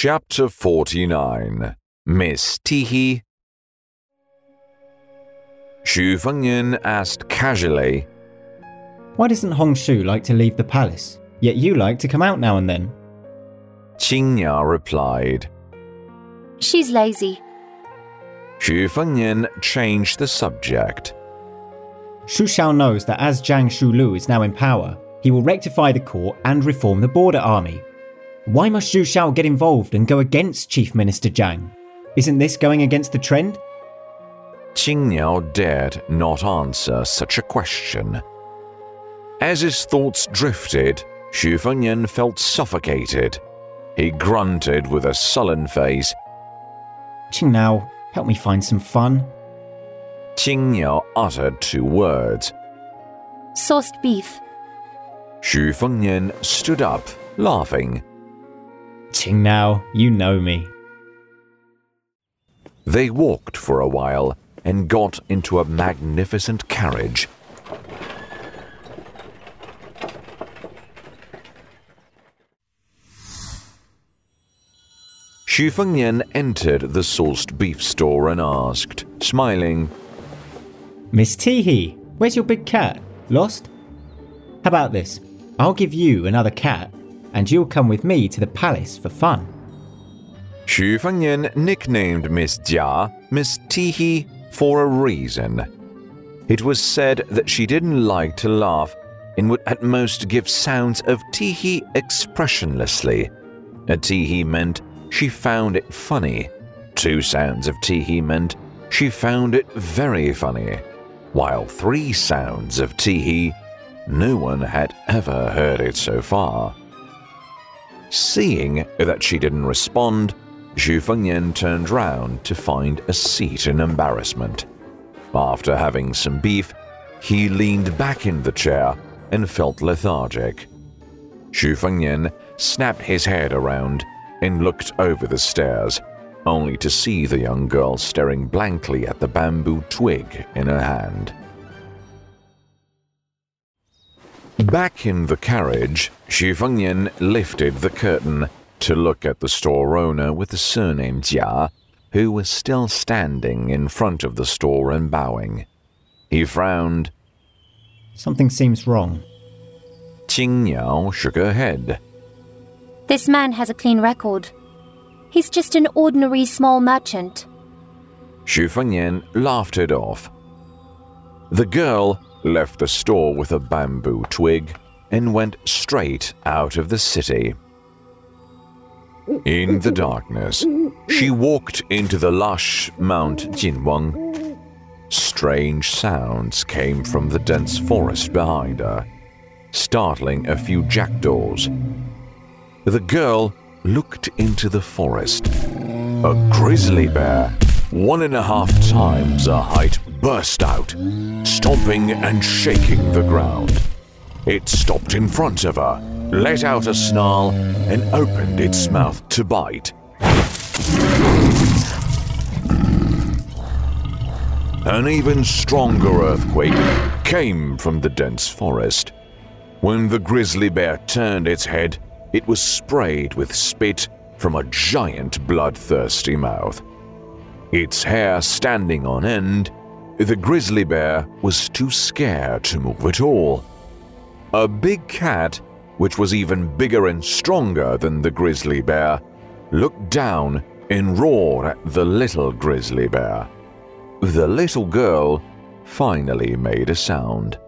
Chapter 49 Miss Tehee Xu Fengnian asked casually, Why doesn't Hong Shu like to leave the palace? Yet you like to come out now and then. Qing Niao replied. She's lazy. Xu Fengnian changed the subject. Xu Xiao knows that as Zhang Jyulu is now in power, he will rectify the court and reform the border army. Why must Xu Xiao get involved and go against Chief Minister Zhang? Isn't this going against the trend? Qing Niao dared not answer such a question. As his thoughts drifted, Xu Fengnian felt suffocated. He grunted with a sullen face. Qing Niao, help me find some fun. Qing Niao uttered two words. Sauced beef. Xu Fengnian stood up, laughing. Qing Niao, you know me. They walked for a while and got into a magnificent carriage. Xu Fengnian entered the sauced beef store and asked, smiling, Miss Tehee, where's your big cat? Lost? How about this? I'll give you another cat, and you'll come with me to the palace for fun. Xu Fengnian nicknamed Miss Jia Miss Tehee for a reason. It was said that she didn't like to laugh and would at most give sounds of Tehee expressionlessly. A Tehee meant she found it funny. Two sounds of Tehee meant she found it very funny. While three sounds of Tehee, no one had ever heard it so far. Seeing that she didn't respond, Xu Fengnian turned round to find a seat in embarrassment. After having some beef, he leaned back in the chair and felt lethargic. Xu Fengnian snapped his head around and looked over the stairs, only to see the young girl staring blankly at the bamboo twig in her hand. Back in the carriage, Xu Fengnian lifted the curtain to look at the store owner with the surname Jia, who was still standing in front of the store and bowing. He frowned. Something seems wrong. Qing Niao shook her head. This man has a clean record. He's just an ordinary small merchant. Xu Fengnian laughed it off. The girl left the store with a bamboo twig and went straight out of the city. In the darkness, she walked into the lush Mount Jinwang. Strange sounds came from the dense forest behind her, startling a few jackdaws. The girl looked into the forest. A grizzly bear, one and a half times her height, burst out, stomping and shaking the ground. It stopped in front of her, let out a snarl, and opened its mouth to bite. An even stronger earthquake came from the dense forest. When the grizzly bear turned its head, it was sprayed with spit from a giant bloodthirsty mouth. Its hair standing on end, the grizzly bear was too scared to move at all. A big cat, which was even bigger and stronger than the grizzly bear, looked down and roared at the little grizzly bear. The little girl finally made a sound.